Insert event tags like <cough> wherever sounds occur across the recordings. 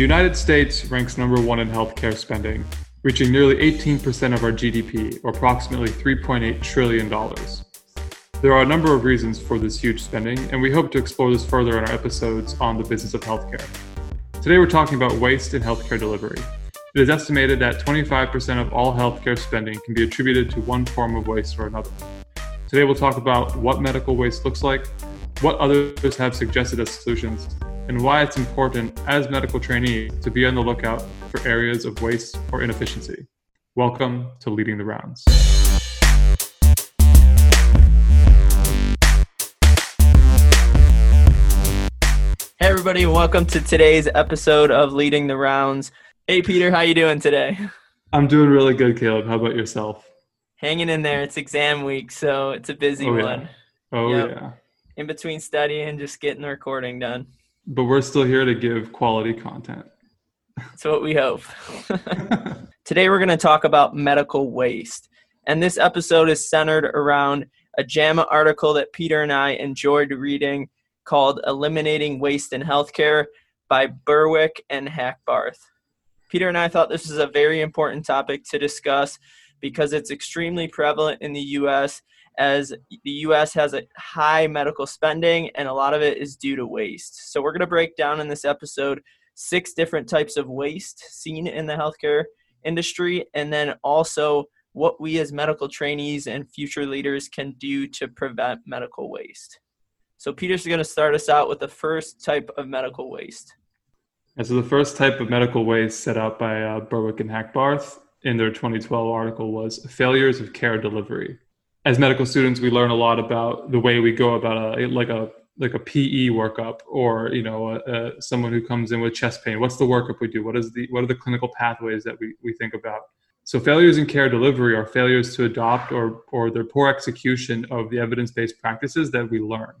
The United States ranks number one in healthcare spending, reaching nearly 18% of our GDP, or approximately $3.8 trillion. There are a number of reasons for this huge spending, and we hope to explore this further in our episodes on the business of healthcare. Today, we're talking about waste in healthcare delivery. It is estimated that 25% of all healthcare spending can be attributed to one form of waste or another. Today, we'll talk about what medical waste looks like, what others have suggested as solutions, and why it's important as medical trainees to be on the lookout for areas of waste or inefficiency. Welcome to Leading the Rounds. Hey everybody, welcome to today's episode of Leading the Rounds. Hey Peter, how you doing today? I'm doing really good, Caleb. How about yourself? Hanging in there. It's exam week, so it's a busy Oh, yeah. one. Oh Yep. yeah. In between studying and just getting the recording done. But we're still here to give quality content. That's what we hope. <laughs> <laughs> Today we're going to talk about medical waste. And this episode is centered around a JAMA article that Peter and I enjoyed reading called Eliminating Waste in Healthcare by Berwick and Hackbarth. Peter and I thought this was a very important topic to discuss because it's extremely prevalent in the US as the US has a high medical spending and a lot of it is due to waste. So we're going to break down in this episode six different types of waste seen in the healthcare industry, and then also what we as medical trainees and future leaders can do to prevent medical waste. So, Peter's going to start us out with the first type of medical waste. And so the first type of medical waste set out by uh, Berwick and Hackbarth in their 2012 article was failures of care delivery. As medical students, we learn a lot about the way we go about a like a like a PE workup, or you know, uh, uh, someone who comes in with chest pain. What's the workup we do? What is the what are the clinical pathways that we, we think about? So failures in care delivery are failures to adopt or or their poor execution of the evidence-based practices that we learn.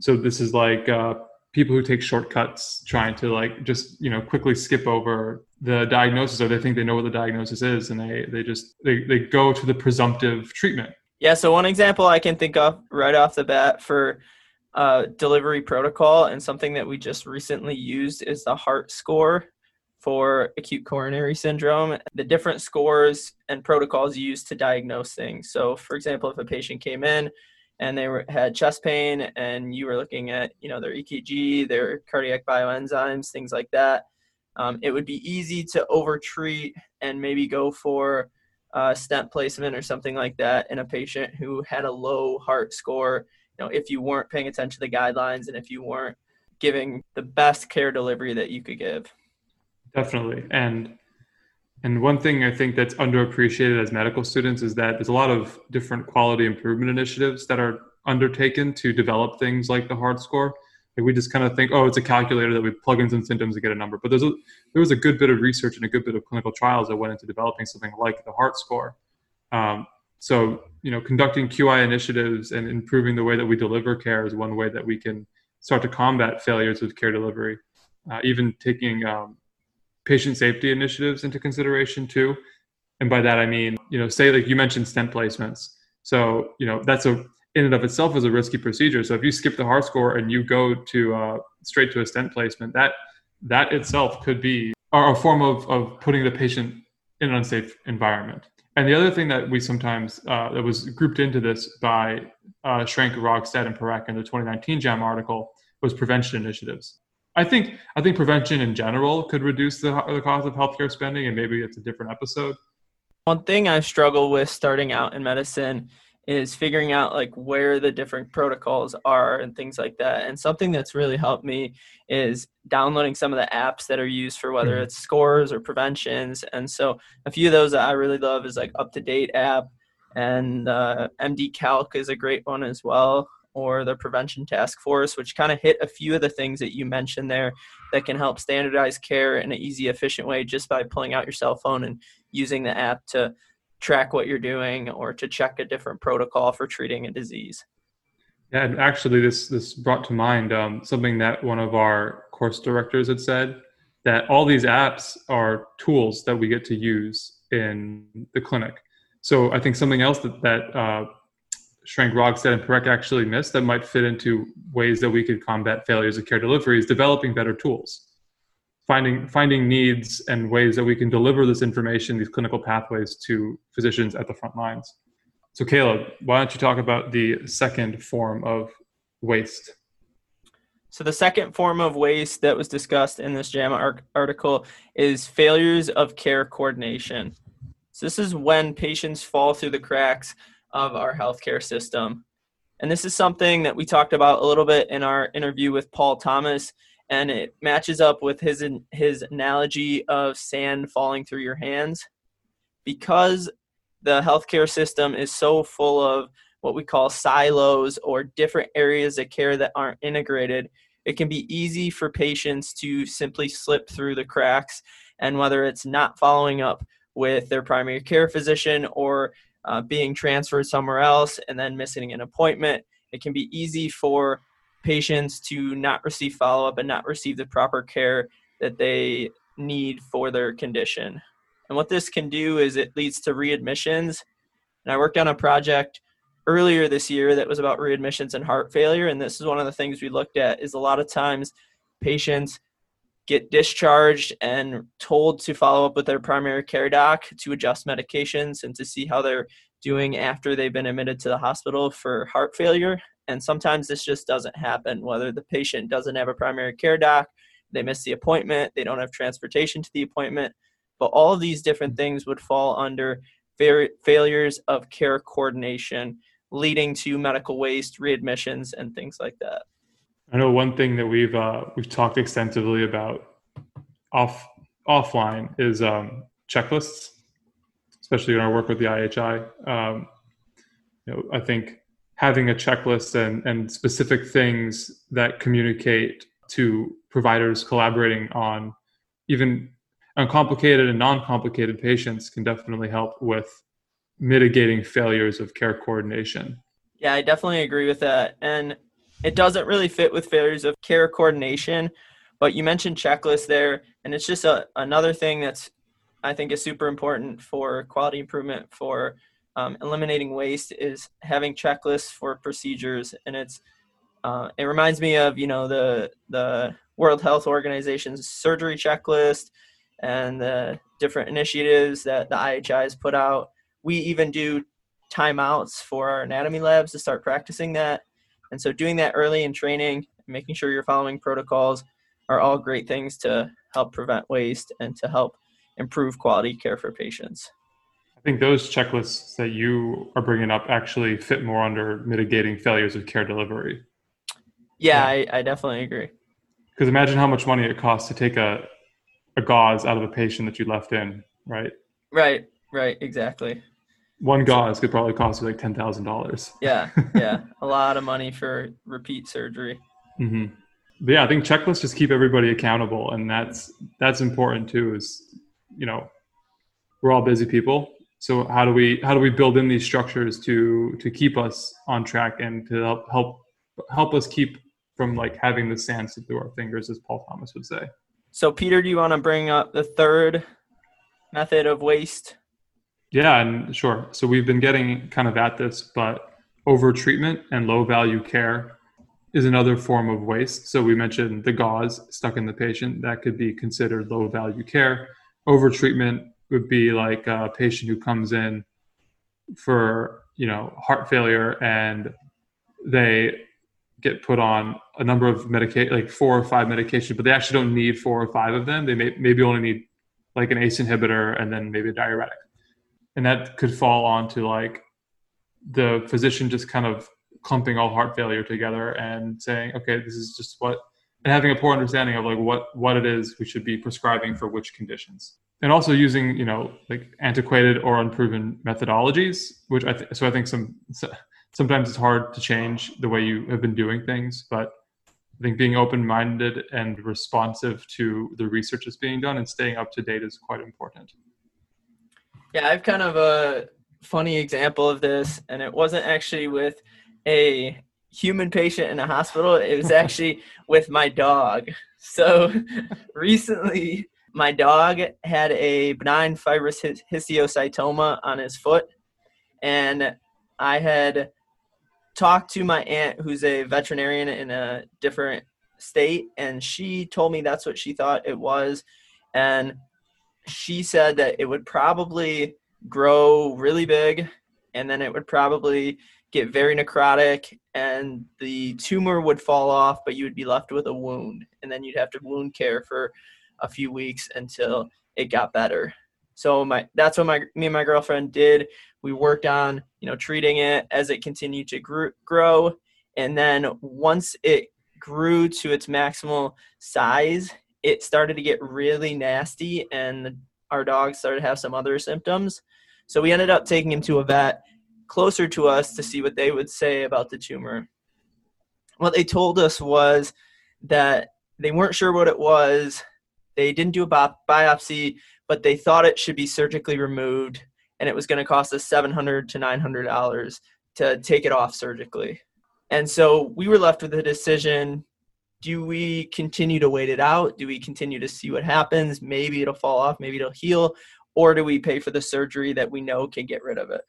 So this is like uh, people who take shortcuts trying to like just you know quickly skip over the diagnosis or they think they know what the diagnosis is and they they just they, they go to the presumptive treatment Yeah, so one example I can think of right off the bat for uh, delivery protocol and something that we just recently used is the heart score for acute coronary syndrome. The different scores and protocols used to diagnose things. So, for example, if a patient came in and they were, had chest pain and you were looking at you know their EKG, their cardiac bioenzymes, things like that, um, it would be easy to overtreat and maybe go for uh, stent placement or something like that in a patient who had a low heart score. You know, if you weren't paying attention to the guidelines and if you weren't giving the best care delivery that you could give. definitely and and one thing i think that's underappreciated as medical students is that there's a lot of different quality improvement initiatives that are undertaken to develop things like the heart score like we just kind of think oh it's a calculator that we plug in some symptoms to get a number. But there's a there was a good bit of research and a good bit of clinical trials that went into developing something like the heart score. Um, so you know conducting qi initiatives and improving the way that we deliver care is one way that we can start to combat failures with care delivery. Uh, even taking um, patient safety initiatives into consideration too. And by that i mean you know say like you mentioned stent placements. So you know that's a in and of itself is a risky procedure so if you skip the heart score and you go to uh, straight to a stent placement that that itself could be a form of, of putting the patient in an unsafe environment and the other thing that we sometimes uh, that was grouped into this by uh, Shrank, Rogstad, and Parekh in the 2019 JAMA article was prevention initiatives. I think I think prevention in general could reduce the, the cost of healthcare spending, and maybe it's a different episode. One thing I struggle with starting out in medicine is figuring out like where the different protocols are and things like that. And something that's really helped me is downloading some of the apps that are used for whether Mhm. it's scores or preventions. And so a few of those that I really love is like UpToDate app and uh, MDCalc is a great one as well, or the Prevention Task Force, which kind of hit a few of the things that you mentioned there that can help standardize care in an easy, efficient way just by pulling out your cell phone and using the app to track what you're doing or to check a different protocol for treating a disease. Yeah, and actually, this this brought to mind um, something that one of our course directors had said that all these apps are tools that we get to use in the clinic. So I think something else that that uh, Shrank Rogstad and Parekh actually missed that might fit into ways that we could combat failures of care delivery is developing better tools. Finding finding needs and ways that we can deliver this information, these clinical pathways to physicians at the front lines. So, Caleb, why don't you talk about the second form of waste? So, the second form of waste that was discussed in this JAMA article is failures of care coordination. So, this is when patients fall through the cracks of our healthcare system. And this is something that we talked about a little bit in our interview with Paul Thomas, and it matches up with his his analogy of sand falling through your hands. Because the healthcare system is so full of what we call silos or different areas of care that aren't integrated, it can be easy for patients to simply slip through the cracks. And whether it's not following up with their primary care physician or uh, being transferred somewhere else and then missing an appointment, it can be easy for patients to not receive follow up and not receive the proper care that they need for their condition. And what this can do is it leads to readmissions. And I worked on a project earlier this year that was about readmissions and heart failure. And this is one of the things we looked at is a lot of times patients get discharged and told to follow up with their primary care doc to adjust medications and to see how they're doing after they've been admitted to the hospital for heart failure. And sometimes this just doesn't happen, whether the patient doesn't have a primary care doc, they miss the appointment, they don't have transportation to the appointment. But all of these different things would fall under failures of care coordination, leading to medical waste, readmissions, and things like that. I know one thing that we've uh, we've talked extensively about off offline is um, checklists, especially in our work with the IHI. Um, you know, I think having a checklist and, and specific things that communicate to providers collaborating on even uncomplicated and non-complicated patients can definitely help with mitigating failures of care coordination. Yeah, I definitely agree with that. And it doesn't really fit with failures of care coordination, but you mentioned checklists there, and it's just a, another thing that's I think is super important for quality improvement for um, eliminating waste is having checklists for procedures, and it's uh, it reminds me of you know the the World Health Organization's surgery checklist and the different initiatives that the IHI has put out. We even do timeouts for our anatomy labs to start practicing that. And so doing that early in training, making sure you're following protocols are all great things to help prevent waste and to help improve quality care for patients. I think those checklists that you are bringing up actually fit more under mitigating failures of care delivery. Yeah, yeah. I, I definitely agree. Because imagine how much money it costs to take a, a gauze out of a patient that you left in, right? Right, right, exactly. One gauze could probably cost you like ten thousand dollars. Yeah, <laughs> yeah, a lot of money for repeat surgery. Mm-hmm. But yeah, I think checklists just keep everybody accountable, and that's that's important too. Is you know, we're all busy people, so how do we how do we build in these structures to to keep us on track and to help help help us keep from like having the sand slip through our fingers, as Paul Thomas would say. So, Peter, do you want to bring up the third method of waste? Yeah, and sure. So we've been getting kind of at this, but over treatment and low value care is another form of waste. So we mentioned the gauze stuck in the patient that could be considered low value care. Over treatment would be like a patient who comes in for you know heart failure and they get put on a number of medication, like four or five medications, but they actually don't need four or five of them. They may maybe only need like an ACE inhibitor and then maybe a diuretic, and that could fall onto like the physician just kind of clumping all heart failure together and saying, okay, this is just what, and having a poor understanding of like what what it is we should be prescribing for which conditions, and also using you know like antiquated or unproven methodologies, which I th- so I think some. Sometimes it's hard to change the way you have been doing things, but I think being open minded and responsive to the research that's being done and staying up to date is quite important. Yeah, I've kind of a funny example of this, and it wasn't actually with a human patient in a hospital, it was actually <laughs> with my dog. So <laughs> recently, my dog had a benign fibrous histiocytoma on his foot, and I had talked to my aunt who's a veterinarian in a different state, and she told me that's what she thought it was. And she said that it would probably grow really big and then it would probably get very necrotic and the tumor would fall off but you would be left with a wound and then you'd have to wound care for a few weeks until mm-hmm. it got better so my that's what my me and my girlfriend did we worked on you know treating it as it continued to grow and then once it grew to its maximal size it started to get really nasty and our dog started to have some other symptoms so we ended up taking him to a vet closer to us to see what they would say about the tumor. What they told us was that they weren't sure what it was. They didn't do a biopsy, but they thought it should be surgically removed, and it was going to cost us seven hundred to nine hundred dollars to take it off surgically. And so we were left with a decision: Do we continue to wait it out? Do we continue to see what happens? Maybe it'll fall off, maybe it'll heal, or do we pay for the surgery that we know can get rid of it?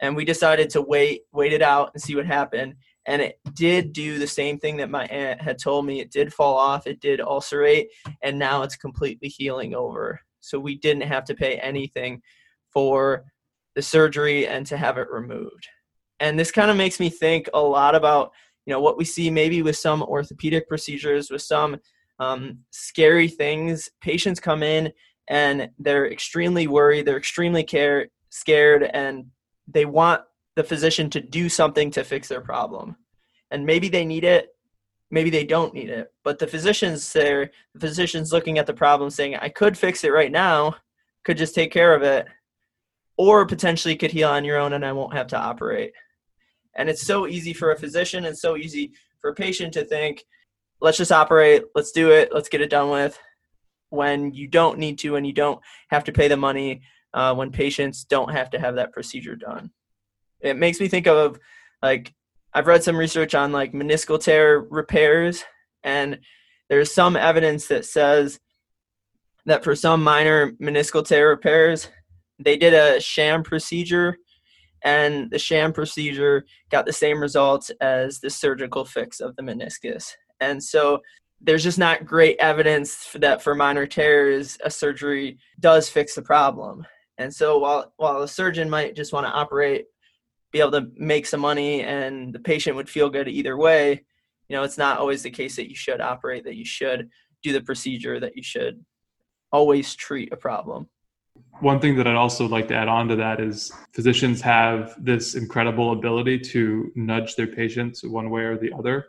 And we decided to wait, wait it out and see what happened. And it did do the same thing that my aunt had told me. It did fall off, it did ulcerate, and now it's completely healing over. So we didn't have to pay anything for the surgery and to have it removed. And this kind of makes me think a lot about, you know, what we see maybe with some orthopedic procedures, with some um, scary things. Patients come in and they're extremely worried, they're extremely care, scared, and they want the physician to do something to fix their problem. And maybe they need it, maybe they don't need it. But the physician's there, the physician's looking at the problem saying, I could fix it right now, could just take care of it, or potentially could heal on your own and I won't have to operate. And it's so easy for a physician and so easy for a patient to think, let's just operate, let's do it, let's get it done with when you don't need to and you don't have to pay the money uh, when patients don't have to have that procedure done. It makes me think of like I've read some research on like meniscal tear repairs, and there's some evidence that says that for some minor meniscal tear repairs, they did a sham procedure, and the sham procedure got the same results as the surgical fix of the meniscus. And so there's just not great evidence that for minor tears a surgery does fix the problem. And so while while a surgeon might just want to operate, be able to make some money, and the patient would feel good either way, you know, it's not always the case that you should operate, that you should do the procedure, that you should always treat a problem. One thing that I'd also like to add on to that is physicians have this incredible ability to nudge their patients one way or the other.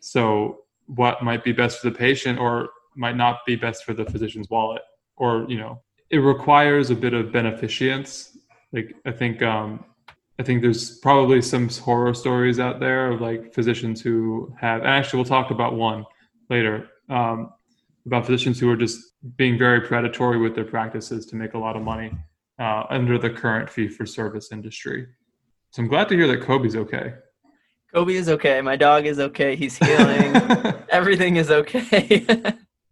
So what might be best for the patient or might not be best for the physician's wallet or you know it requires a bit of beneficence like i think um i think there's probably some horror stories out there of like physicians who have and actually we'll talk about one later um about physicians who are just being very predatory with their practices to make a lot of money uh, under the current fee for service industry so i'm glad to hear that kobe's okay Kobe is okay. My dog is okay. He's healing. <laughs> Everything is okay.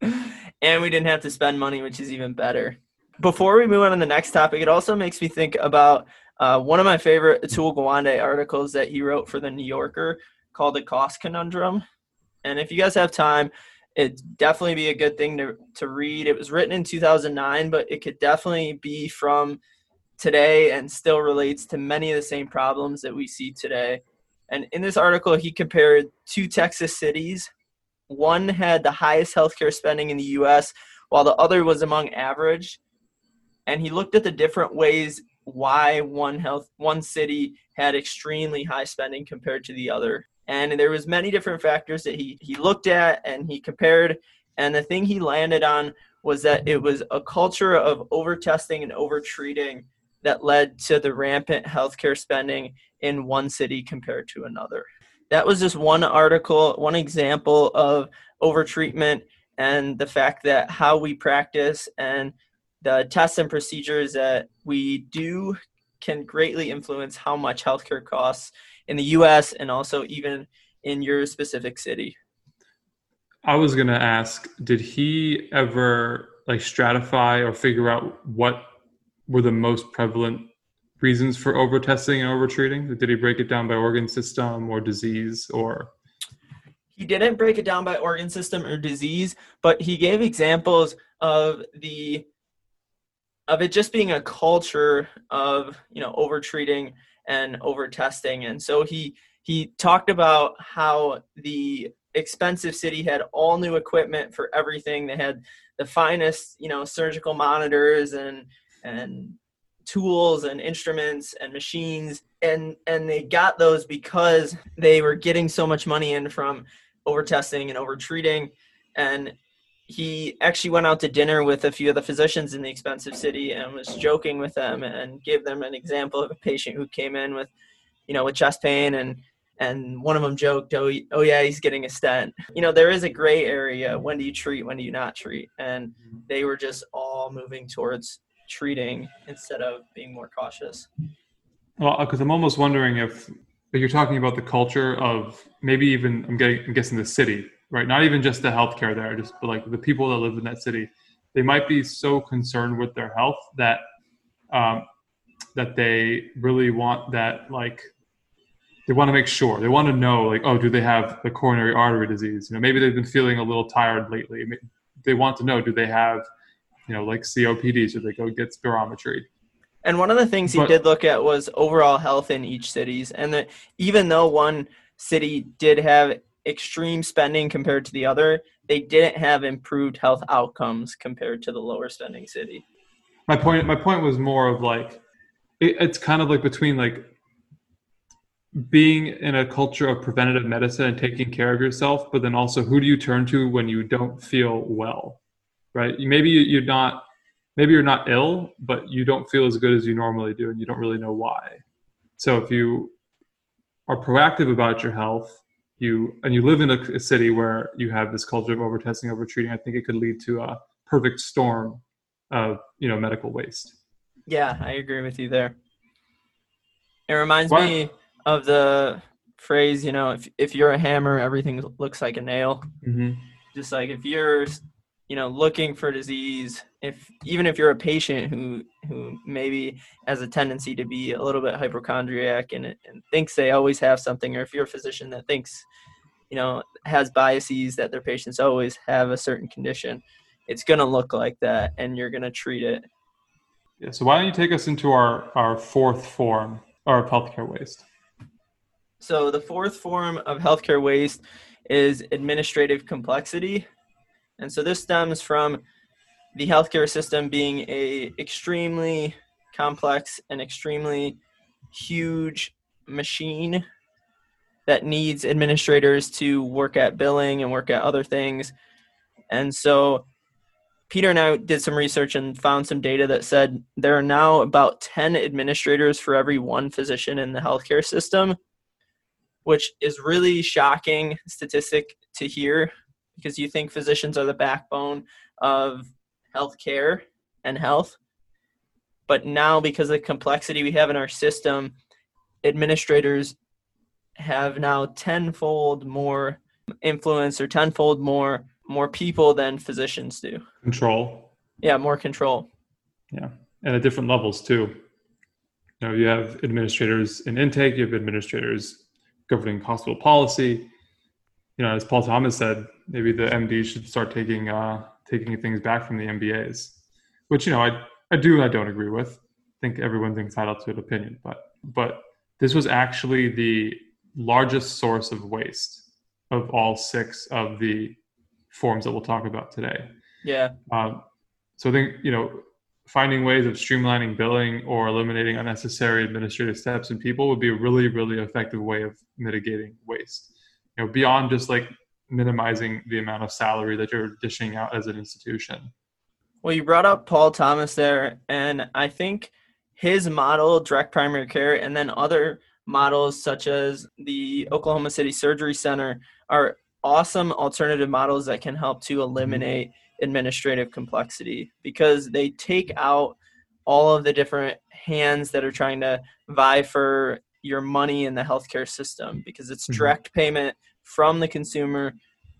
<laughs> and we didn't have to spend money, which is even better. Before we move on to the next topic, it also makes me think about uh, one of my favorite Atul Gawande articles that he wrote for the New Yorker called The Cost Conundrum. And if you guys have time, it'd definitely be a good thing to, to read. It was written in 2009, but it could definitely be from today and still relates to many of the same problems that we see today. And in this article, he compared two Texas cities. One had the highest healthcare spending in the US, while the other was among average. And he looked at the different ways why one health one city had extremely high spending compared to the other. And there was many different factors that he, he looked at and he compared. And the thing he landed on was that it was a culture of overtesting and overtreating that led to the rampant healthcare spending in one city compared to another. That was just one article, one example of overtreatment and the fact that how we practice and the tests and procedures that we do can greatly influence how much healthcare costs in the US and also even in your specific city. I was going to ask did he ever like stratify or figure out what were the most prevalent reasons for overtesting and overtreating? Did he break it down by organ system or disease or? he didn't break it down by organ system or disease, but he gave examples of the of it just being a culture of you know over treating and over testing and so he he talked about how the expensive city had all new equipment for everything. They had the finest you know surgical monitors and and tools and instruments and machines. And and they got those because they were getting so much money in from over testing and over treating and he actually went out to dinner with a few of the physicians in the expensive city and was joking with them and gave them an example of a patient who came in with you know with chest pain and and one of them joked oh, oh yeah he's getting a stent. You know there is a gray area when do you treat when do you not treat? And mm-hmm. they were just all moving towards treating instead of being more cautious. Well because i'm almost wondering if you're talking about the culture of maybe even i'm getting i'm guessing the city right? Not even just the healthcare there, just but like the people that live in that city. They might be so concerned with their health that um, that they really want that like they want to make sure. They want to know like oh do they have the coronary artery disease? You know maybe they've been feeling a little tired lately. They want to know do they have you know like copd so they go get spirometry? And one of the things he but, did look at was overall health in each cities. And that even though one city did have extreme spending compared to the other, they didn't have improved health outcomes compared to the lower spending city. My point my point was more of like it, it's kind of like between like being in a culture of preventative medicine and taking care of yourself, but then also who do you turn to when you don't feel well, right? Maybe you're not, maybe you're not ill, but you don't feel as good as you normally do, and you don't really know why. So if you are proactive about your health you and you live in a, a city where you have this culture of over testing, over treating, I think it could lead to a perfect storm of you know medical waste. Yeah, I agree with you there. It reminds Why? me of the phrase, you know, if if you're a hammer, everything looks like a nail. Mm-hmm. Just like if you're, you know, looking for disease, if even if you're a patient who who maybe has a tendency to be a little bit hypochondriac and, and thinks they always have something, or if you're a physician that thinks you know, has biases that their patients always have a certain condition, it's going to look like that and you're going to treat it. Yeah, so why don't you take us into our, our fourth form of healthcare waste? So the fourth form of healthcare waste is administrative complexity. And so this stems from the healthcare system being a extremely complex and extremely huge machine that needs administrators to work at billing and work at other things. And so Peter and I did some research and found some data that said there are now about 10 administrators for every one physician in the healthcare system, which is really shocking statistic to hear because you think physicians are the backbone of healthcare and health. But now, because of the complexity we have in our system, administrators have now tenfold more influence or tenfold more more people than physicians do. Control. Yeah, more control. Yeah, and at different levels too. You know, you have administrators in intake. You have administrators governing hospital policy. You know, as Paul Thomas said, maybe the MD should start taking uh, taking things back from the MBAs, which you know I I do and I don't agree with. I think everyone's entitled to an opinion, but but this was actually the largest source of waste of all six of the forms that we'll talk about today. Yeah. Um, so I think you know finding ways of streamlining billing or eliminating unnecessary administrative steps in people would be a really really effective way of mitigating waste. You know, beyond just like minimizing the amount of salary that you're dishing out as an institution. Well, you brought up Paul Thomas there, and I think his model, direct primary care, and then other models such as the Oklahoma City Surgery Center are awesome alternative models that can help to mm-hmm. eliminate administrative complexity because they take out all of the different hands that are trying to vie for your money in the healthcare system because it's mm-hmm. direct payment from the consumer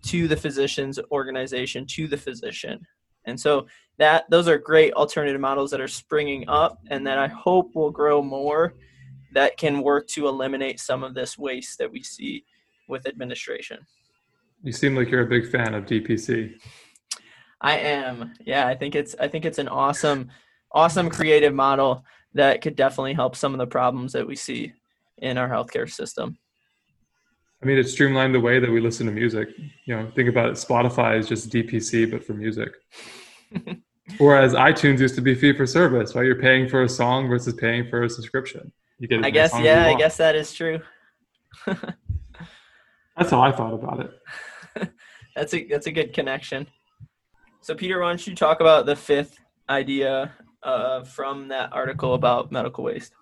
to the physician's organization to the physician. And so that those are great alternative models that are springing up and that I hope will grow more that can work to eliminate some of this waste that we see with administration. You seem like you're a big fan of DPC. I am. Yeah, I think it's I think it's an awesome awesome creative model that could definitely help some of the problems that we see in our healthcare system. I mean, it streamlined the way that we listen to music. You know, think about it. Spotify is just DPC, but for music. <laughs> Whereas iTunes used to be fee for service, right? You're paying for a song versus paying for a subscription. You get. I guess. Yeah, I guess that is true. <laughs> that's how I thought about it. <laughs> that's a that's a good connection. So, Peter, why don't you talk about the fifth idea uh, from that article about medical waste?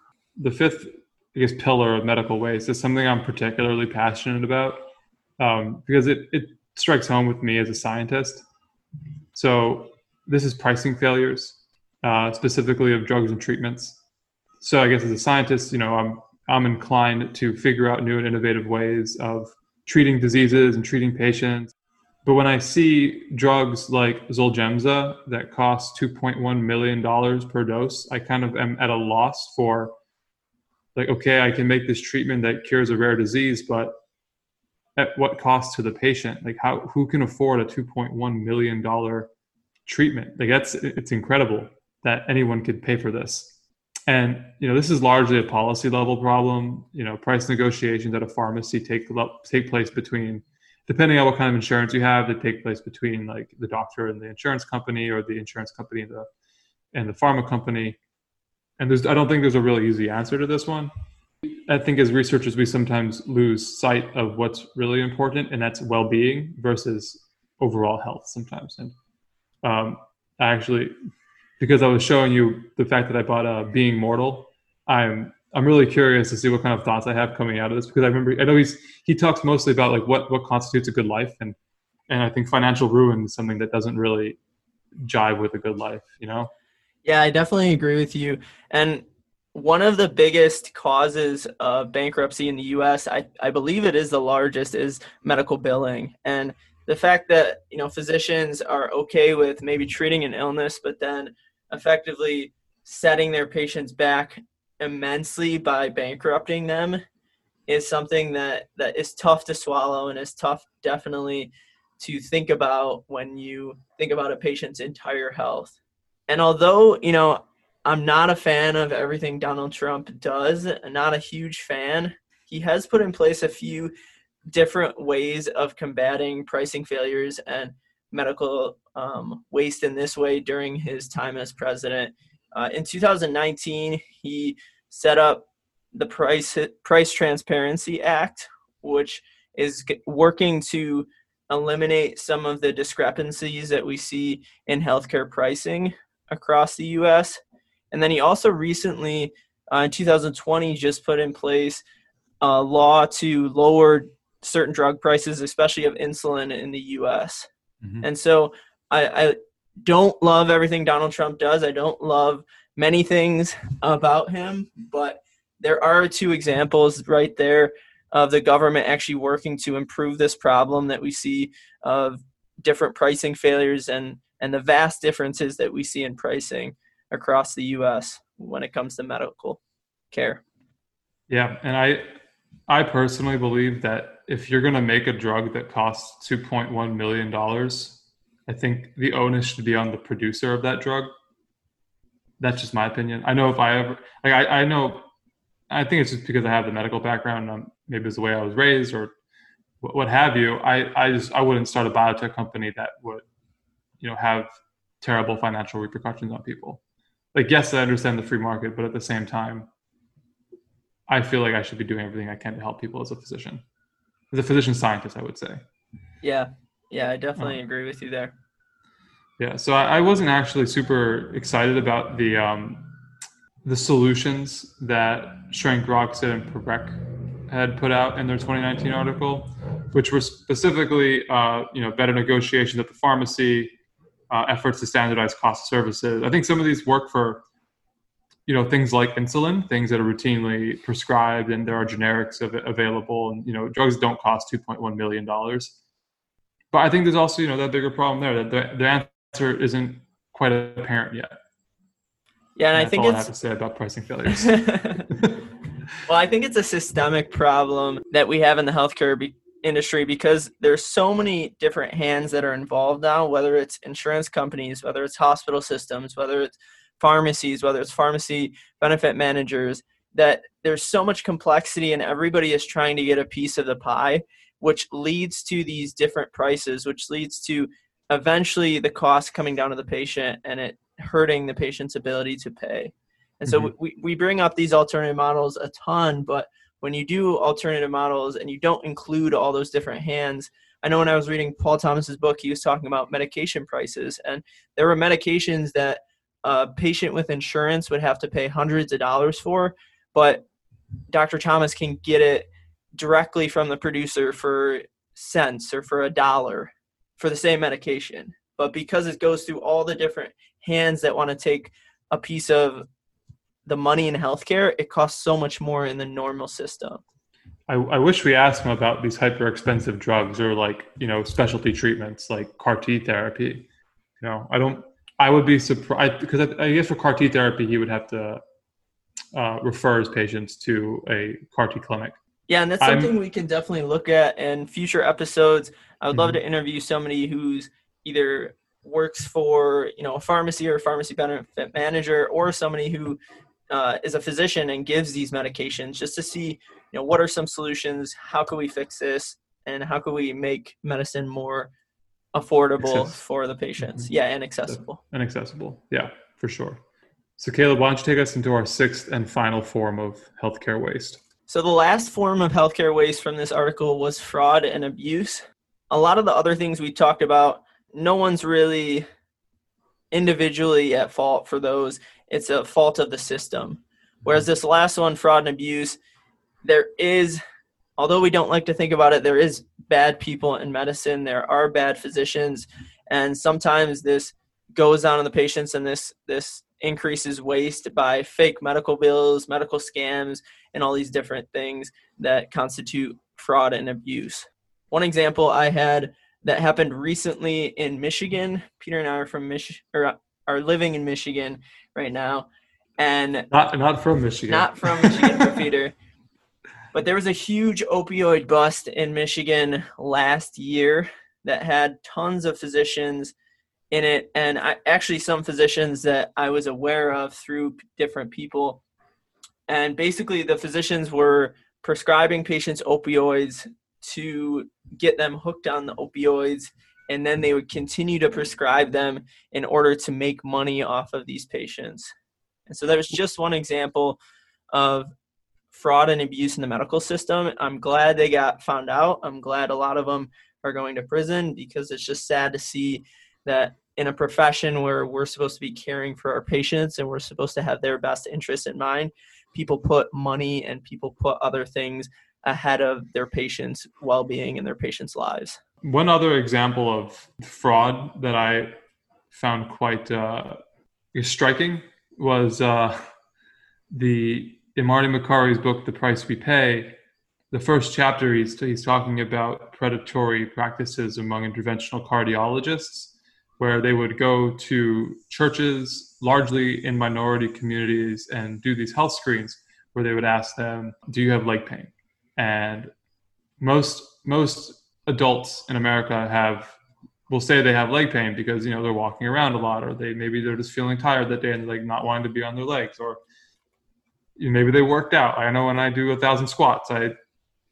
The fifth, I guess, pillar of medical waste is something I'm particularly passionate about um, because it, it strikes home with me as a scientist. So, this is pricing failures, uh, specifically of drugs and treatments. So, I guess as a scientist, you know, I'm I'm inclined to figure out new and innovative ways of treating diseases and treating patients but when I see drugs like Zolgensma that cost $2.1 million per dose, I kind of am at a loss for, like, okay, I can make this treatment that cures a rare disease, but at what cost to the patient? Like, how who can afford a $2.1 million treatment? Like, that's it's incredible that anyone could pay for this. And you know, this is largely a policy level problem. You know, price negotiations at a pharmacy take take place between depending on what kind of insurance you have, they take place between like the doctor and the insurance company, or the insurance company and the and the pharma company. And there's, I don't think there's a really easy answer to this one. I think as researchers, we sometimes lose sight of what's really important, and that's well-being versus overall health sometimes. And um, I actually, because I was showing you the fact that I bought a Being Mortal, I'm I'm really curious to see what kind of thoughts I have coming out of this because I remember I know he's he talks mostly about like what what constitutes a good life and and I think financial ruin is something that doesn't really jive with a good life, you know. Yeah, I definitely agree with you. And one of the biggest causes of bankruptcy in the US, I, I believe it is the largest, is medical billing. And the fact that, you know, physicians are okay with maybe treating an illness, but then effectively setting their patients back immensely by bankrupting them is something that that is tough to swallow and is tough definitely to think about when you think about a patient's entire health. And although, you know, I'm not a fan of everything Donald Trump does, not a huge fan, he has put in place a few different ways of combating pricing failures and medical um, waste in this way during his time as president. Uh, in 2019, he set up the price price transparency act which is working to eliminate some of the discrepancies that we see in healthcare pricing across the US and then he also recently uh, in 2020 just put in place a law to lower certain drug prices especially of insulin in the US mm-hmm. and so I, I don't love everything Donald Trump does. I don't love many things about him, but there are two examples right there of the government actually working to improve this problem that we see of different pricing failures and and the vast differences that we see in pricing across the US when it comes to medical care. Yeah, and I I personally believe that if you're going to make a drug that costs 2.1 million dollars, I think the onus should be on the producer of that drug that's just my opinion. I know if I ever like I, I know I think it's just because I have the medical background. Um, maybe it's the way I was raised or what, what have you. I, I just I wouldn't start a biotech company that would, you know, have terrible financial repercussions on people. Like yes, I understand the free market, but at the same time, I feel like I should be doing everything I can to help people as a physician, as a physician scientist. I would say. Yeah, yeah, I definitely um, agree with you there. Yeah, so I, I wasn't actually super excited about the um, the solutions that Shrank Rogstad and Parekh had put out in their 2019 article, which were specifically uh, you know better negotiations at the pharmacy, uh, efforts to standardize cost services. I think some of these work for you know things like insulin, things that are routinely prescribed, and there are generics of, available, and you know drugs don't cost 2.1 million dollars. But I think there's also you know that bigger problem there that the, the answer isn't quite apparent yet. Yeah, and, and I think it's I have to say about pricing <laughs> failures. well, I think it's a systemic problem that we have in the healthcare industry because there's so many different hands that are involved now whether it's insurance companies whether it's hospital systems whether it's pharmacies whether it's pharmacy benefit managers that there's so much complexity and everybody is trying to get a piece of the pie which leads to these different prices which leads to eventually the cost coming down to the patient and it hurting the patient's ability to pay and so mm-hmm. we, we bring up these alternative models a ton but when you do alternative models and you don't include all those different hands i know when i was reading paul thomas's book he was talking about medication prices and there were medications that a patient with insurance would have to pay hundreds of dollars for but dr thomas can get it directly from the producer for cents or for a dollar for the same medication. But because it goes through all the different hands that want to take a piece of the money in healthcare, it costs so much more in the normal system. I, I wish we asked them about these hyper expensive drugs or like you know specialty treatments like CAR T therapy. You know, I don't. I would be surprised because I, I guess for CAR T therapy, he would have to uh, refer his patients to a CAR T clinic. Yeah, and that's something I'm, we can definitely look at in future episodes. I would mm-hmm. love to interview somebody who's either works for you know a pharmacy or a pharmacy benefit manager or somebody who uh, is a physician and gives these medications just to see you know what are some solutions how can we fix this and how can we make medicine more affordable Access- for the patients. mm-hmm. yeah and accessible. And accessible. Yeah for sure. So caleb why don't you take us into our sixth and final form of healthcare waste? So the last form of healthcare waste from this article was fraud and abuse. A lot of the other things we talked about no one's really individually at fault for those it's a fault of the system. Whereas this last one, fraud and abuse, there is, although we don't like to think about it, there is bad people in medicine. There are bad physicians, and sometimes this goes on in the patients, and this this increases waste by fake medical bills, medical scams, and all these different things that constitute fraud and abuse. One example I had that happened recently in Michigan. Peter and I are from Mich- are living in Michigan, right now, and not not from Michigan, not from Michigan for Peter. <laughs> But there was a huge opioid bust in Michigan last year that had tons of physicians in it, and I, actually some physicians that I was aware of through different people. And basically, the physicians were prescribing patients opioids to get them hooked on the opioids and then they would continue to prescribe them in order to make money off of these patients. And so there's just one example of fraud and abuse in the medical system. I'm glad they got found out. I'm glad a lot of them are going to prison because it's just sad to see that in a profession where we're supposed to be caring for our patients and we're supposed to have their best interest in mind, people put money and people put other things ahead of their patients' well being and their patients' lives. One other example of fraud that I found quite uh, striking was uh, the in Marty Makary's book, The Price We Pay. The first chapter, he's, he's talking about predatory practices among interventional cardiologists, where they would go to churches, largely in minority communities, and do these health screens where they would ask them, "Do you have leg pain?" And most most adults in America have will say they have leg pain because you know they're walking around a lot or they maybe they're just feeling tired that day and like not wanting to be on their legs or maybe they worked out. I know when I do a thousand squats, I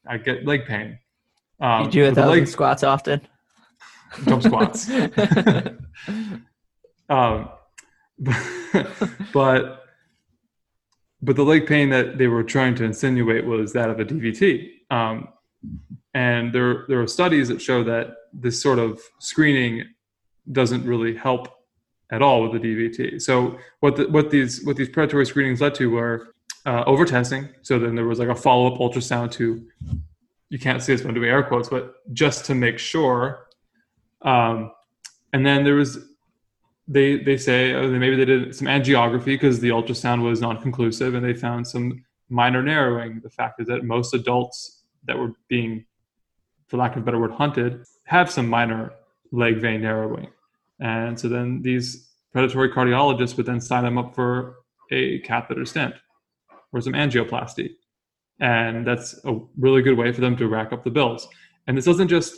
I get leg pain. Um, you do a thousand leg, squats often. Jump squats. <laughs> um, <laughs> but but the leg pain that they were trying to insinuate was that of a DVT. Um, and there there are studies that show that this sort of screening doesn't really help at all with the DVT. So what the, what these what these predatory screenings led to were uh. So then there was like a follow up ultrasound to you can't see this when doing air quotes, but just to make sure. Um, and then there was they they say oh, maybe they did some angiography because the ultrasound was non conclusive, and they found some minor narrowing. The fact is that most adults that were being for lack of a better word, hunted, have some minor leg vein narrowing. And so then these predatory cardiologists would then sign them up for a catheter stent or some angioplasty. And that's a really good way for them to rack up the bills. And this doesn't just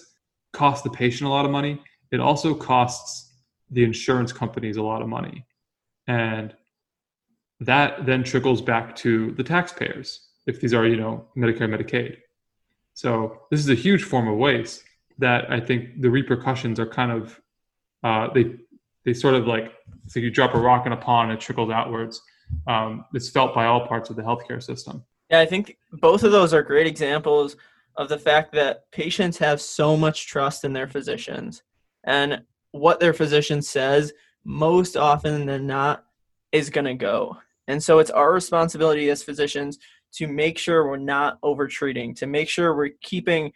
cost the patient a lot of money, it also costs the insurance companies a lot of money. And that then trickles back to the taxpayers if these are, you know, Medicare, Medicaid. So this is a huge form of waste that I think the repercussions are kind of uh, they they sort of like so you drop a rock in a pond and it trickles outwards. Um, it's felt by all parts of the healthcare system. Yeah, I think both of those are great examples of the fact that patients have so much trust in their physicians and what their physician says most often than not is going to go. And so it's our responsibility as physicians to make sure we're not overtreating, to make sure we're keeping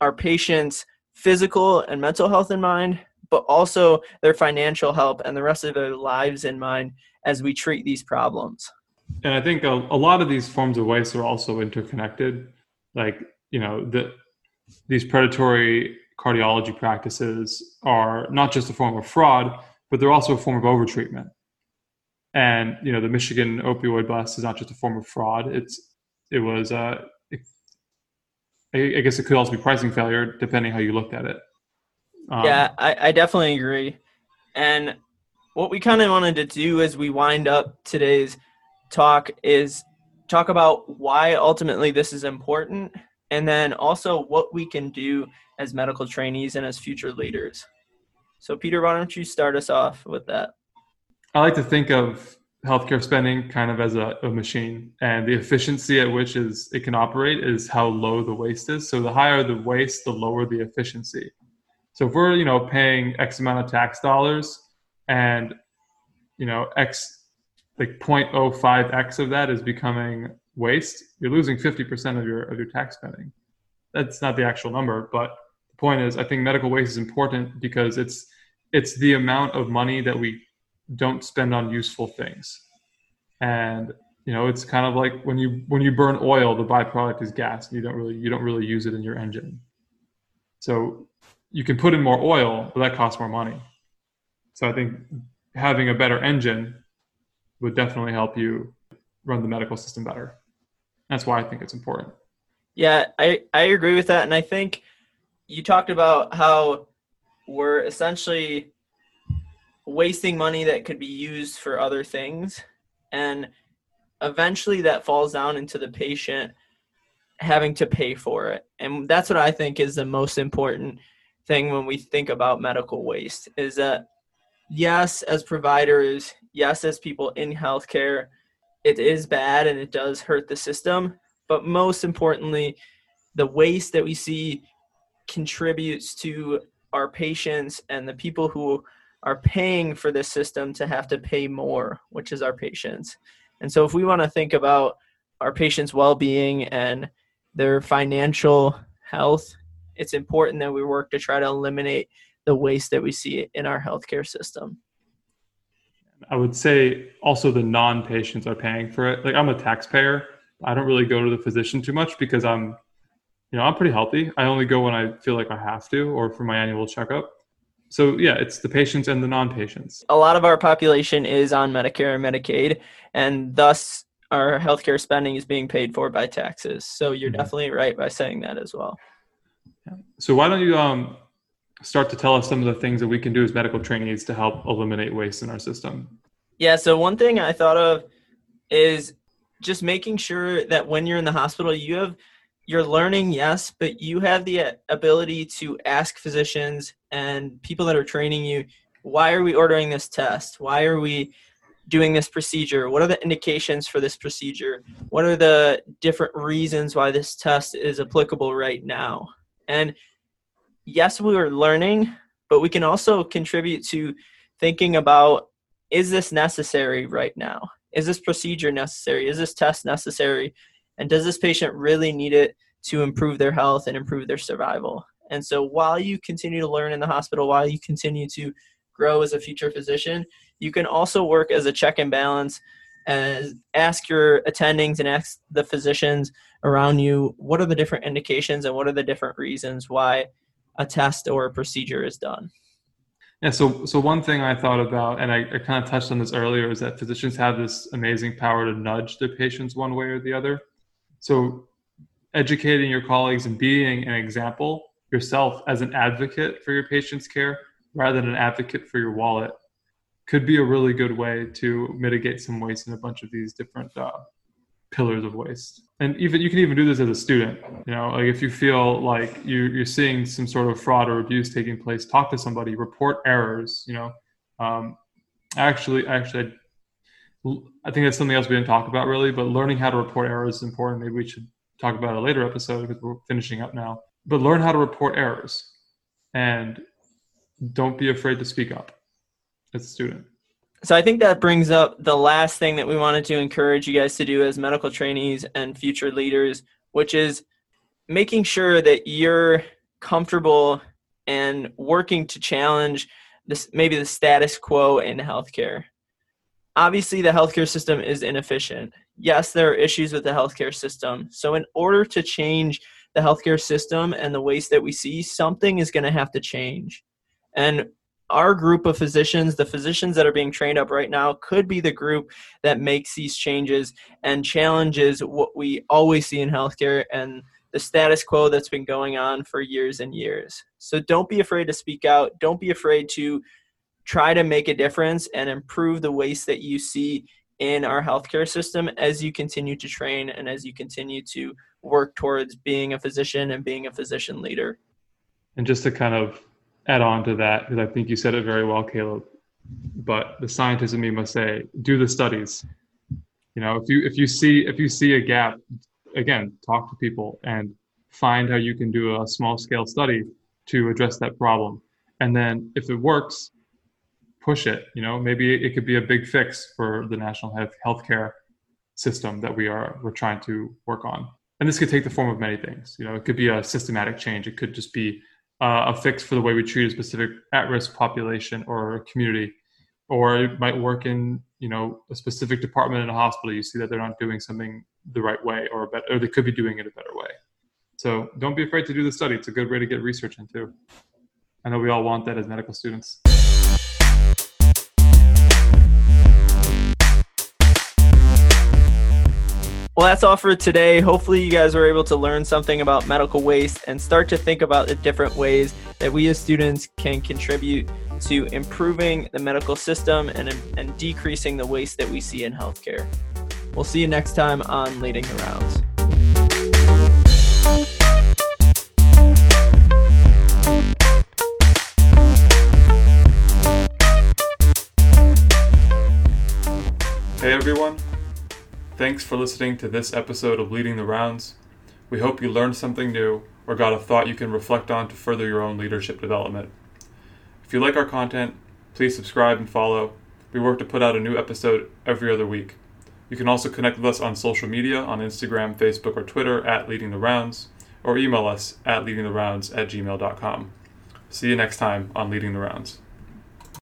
our patients' physical and mental health in mind, but also their financial health and the rest of their lives in mind as we treat these problems. And I think a, a lot of these forms of waste are also interconnected. Like, you know, the, these predatory cardiology practices are not just a form of fraud, but they're also a form of overtreatment. And you know, the Michigan opioid bust is not just a form of fraud; it's it was uh, I, guess it could also be pricing failure, depending how you looked at it. Um, yeah, I, I definitely agree. And what we kind of wanted to do as we wind up today's talk is talk about why ultimately this is important and then also what we can do as medical trainees and as future leaders. So, Peter, why don't you start us off with that? I like to think of healthcare spending kind of as a, a, machine. And the efficiency at which is it can operate is how low the waste is. So the higher the waste the lower the efficiency. So if we're you know paying x amount of tax dollars and you know x like 0.05x of that is becoming waste you're losing 50% of your of your tax spending. That's not the actual number but the point is i think medical waste is important because it's it's the amount of money that we don't spend on useful things. And you know, it's kind of like when you when you burn oil, the byproduct is gas. And you don't really you don't really use it in your engine. So you can put in more oil, but that costs more money. So I think having a better engine would definitely help you run the medical system better. That's why I think it's important. Yeah, I, I agree with that. And I think you talked about how we're essentially wasting money that could be used for other things. And eventually that falls down into the patient having to pay for it. And that's what i think is the most important thing when we think about medical waste is that yes as providers yes as people in healthcare it is bad and it does hurt the system. But most importantly the waste that we see contributes to our patients and the people who are paying for this system to have to pay more, which is our patients. And so if we want to think about our patients' well-being and their financial health, it's important that we work to try to eliminate the waste that we see in our healthcare system. I would say also the non-patients are paying for it. Like I'm a taxpayer. I don't really go to the physician too much because I'm you know, I'm pretty healthy. I only go when I feel like I have to or for my annual checkup so yeah it's the patients and the non-patients. A lot of our population is on medicare and medicaid and thus our healthcare spending is being paid for by taxes. So you're mm-hmm. definitely right by saying that as well. So why don't you um, start to tell us some of the things that we can do as medical trainees to help eliminate waste in our system? Yeah so one thing i thought of is just making sure that when you're in the hospital you have you're learning, yes, but you have the uh, ability to ask physicians and people that are training you, why are we ordering this test? Why are we doing this procedure? What are the indications for this procedure? What are the different reasons why this test is applicable right now? And yes, we are learning, but we can also contribute to thinking about is this necessary right now? Is this procedure necessary? Is this test necessary? And does this patient really need it to improve their health and improve their survival and so while you continue to learn in the hospital while you continue to grow as a future physician you can also work as a check and balance and ask your attendings and ask the physicians around you what are the different indications and what are the different reasons why a test or a procedure is done yeah, so so one thing I thought about, and I, I, kind of touched on this earlier, is that physicians have this amazing power to nudge their patients one way or the other. So educating your colleagues and being an example yourself as an advocate for your patient's care rather than an advocate for your wallet could be a really good way to mitigate some waste in a bunch of these different uh, pillars of waste. And even you can even do this as a student. You know, like if you feel like you, you're seeing some sort of fraud or abuse taking place, talk to somebody, report errors. You know, um, actually, actually, I think that's something else we didn't talk about really. But learning how to report errors is important. Maybe we should talk about a later episode because we're finishing up now. But learn how to report errors, and don't be afraid to speak up as a student. So I think that brings up the last thing that we wanted to encourage you guys to do as medical trainees and future leaders, which is making sure that you're comfortable and working to challenge this maybe the status quo in healthcare. Obviously, the healthcare system is inefficient. Yes, there are issues with the healthcare system. So, in order to change the healthcare system and the waste that we see, something is going to have to change. And our group of physicians, the physicians that are being trained up right now, could be the group that makes these changes and challenges what we always see in healthcare and the status quo that's been going on for years and years. So don't be afraid to speak out. Don't be afraid to try to make a difference and improve the waste that you see in our healthcare system as you continue to train and as you continue to work towards being a physician and being a physician leader. And just to kind of add on to that because I think you said it very well, Caleb. But the scientist in me must say, do the studies. You know, if you if you see if you see a gap, again, talk to people and find how you can do a small scale study to address that problem. And then if it works, push it. You know, maybe it could be a big fix for the national health healthcare system that we are we're trying to work on. And this could take the form of many things. You know, it could be a systematic change. It could just be uh, a fix for the way we treat a specific at-risk population or community or it might work in you know a specific department in a hospital you see that they're not doing something the right way or a better or they could be doing it a better way so don't be afraid to do the study it's a good way to get research into i know we all want that as medical students Well, that's all for today. Hopefully, you guys were able to learn something about medical waste and start to think about the different ways that we as students can contribute to improving the medical system and, and decreasing the waste that we see in healthcare. We'll see you next time on Leading the Rounds. Hey everyone. Thanks for listening to this episode of Leading the Rounds. We hope you learned something new or got a thought you can reflect on to further your own leadership development. If you like our content, please subscribe and follow. We work to put out a new episode every other week. You can also connect with us on social media on Instagram, Facebook, or Twitter at Leading the Rounds, or email us at leadingtherounds at gmail.com. See you next time on Leading the Rounds.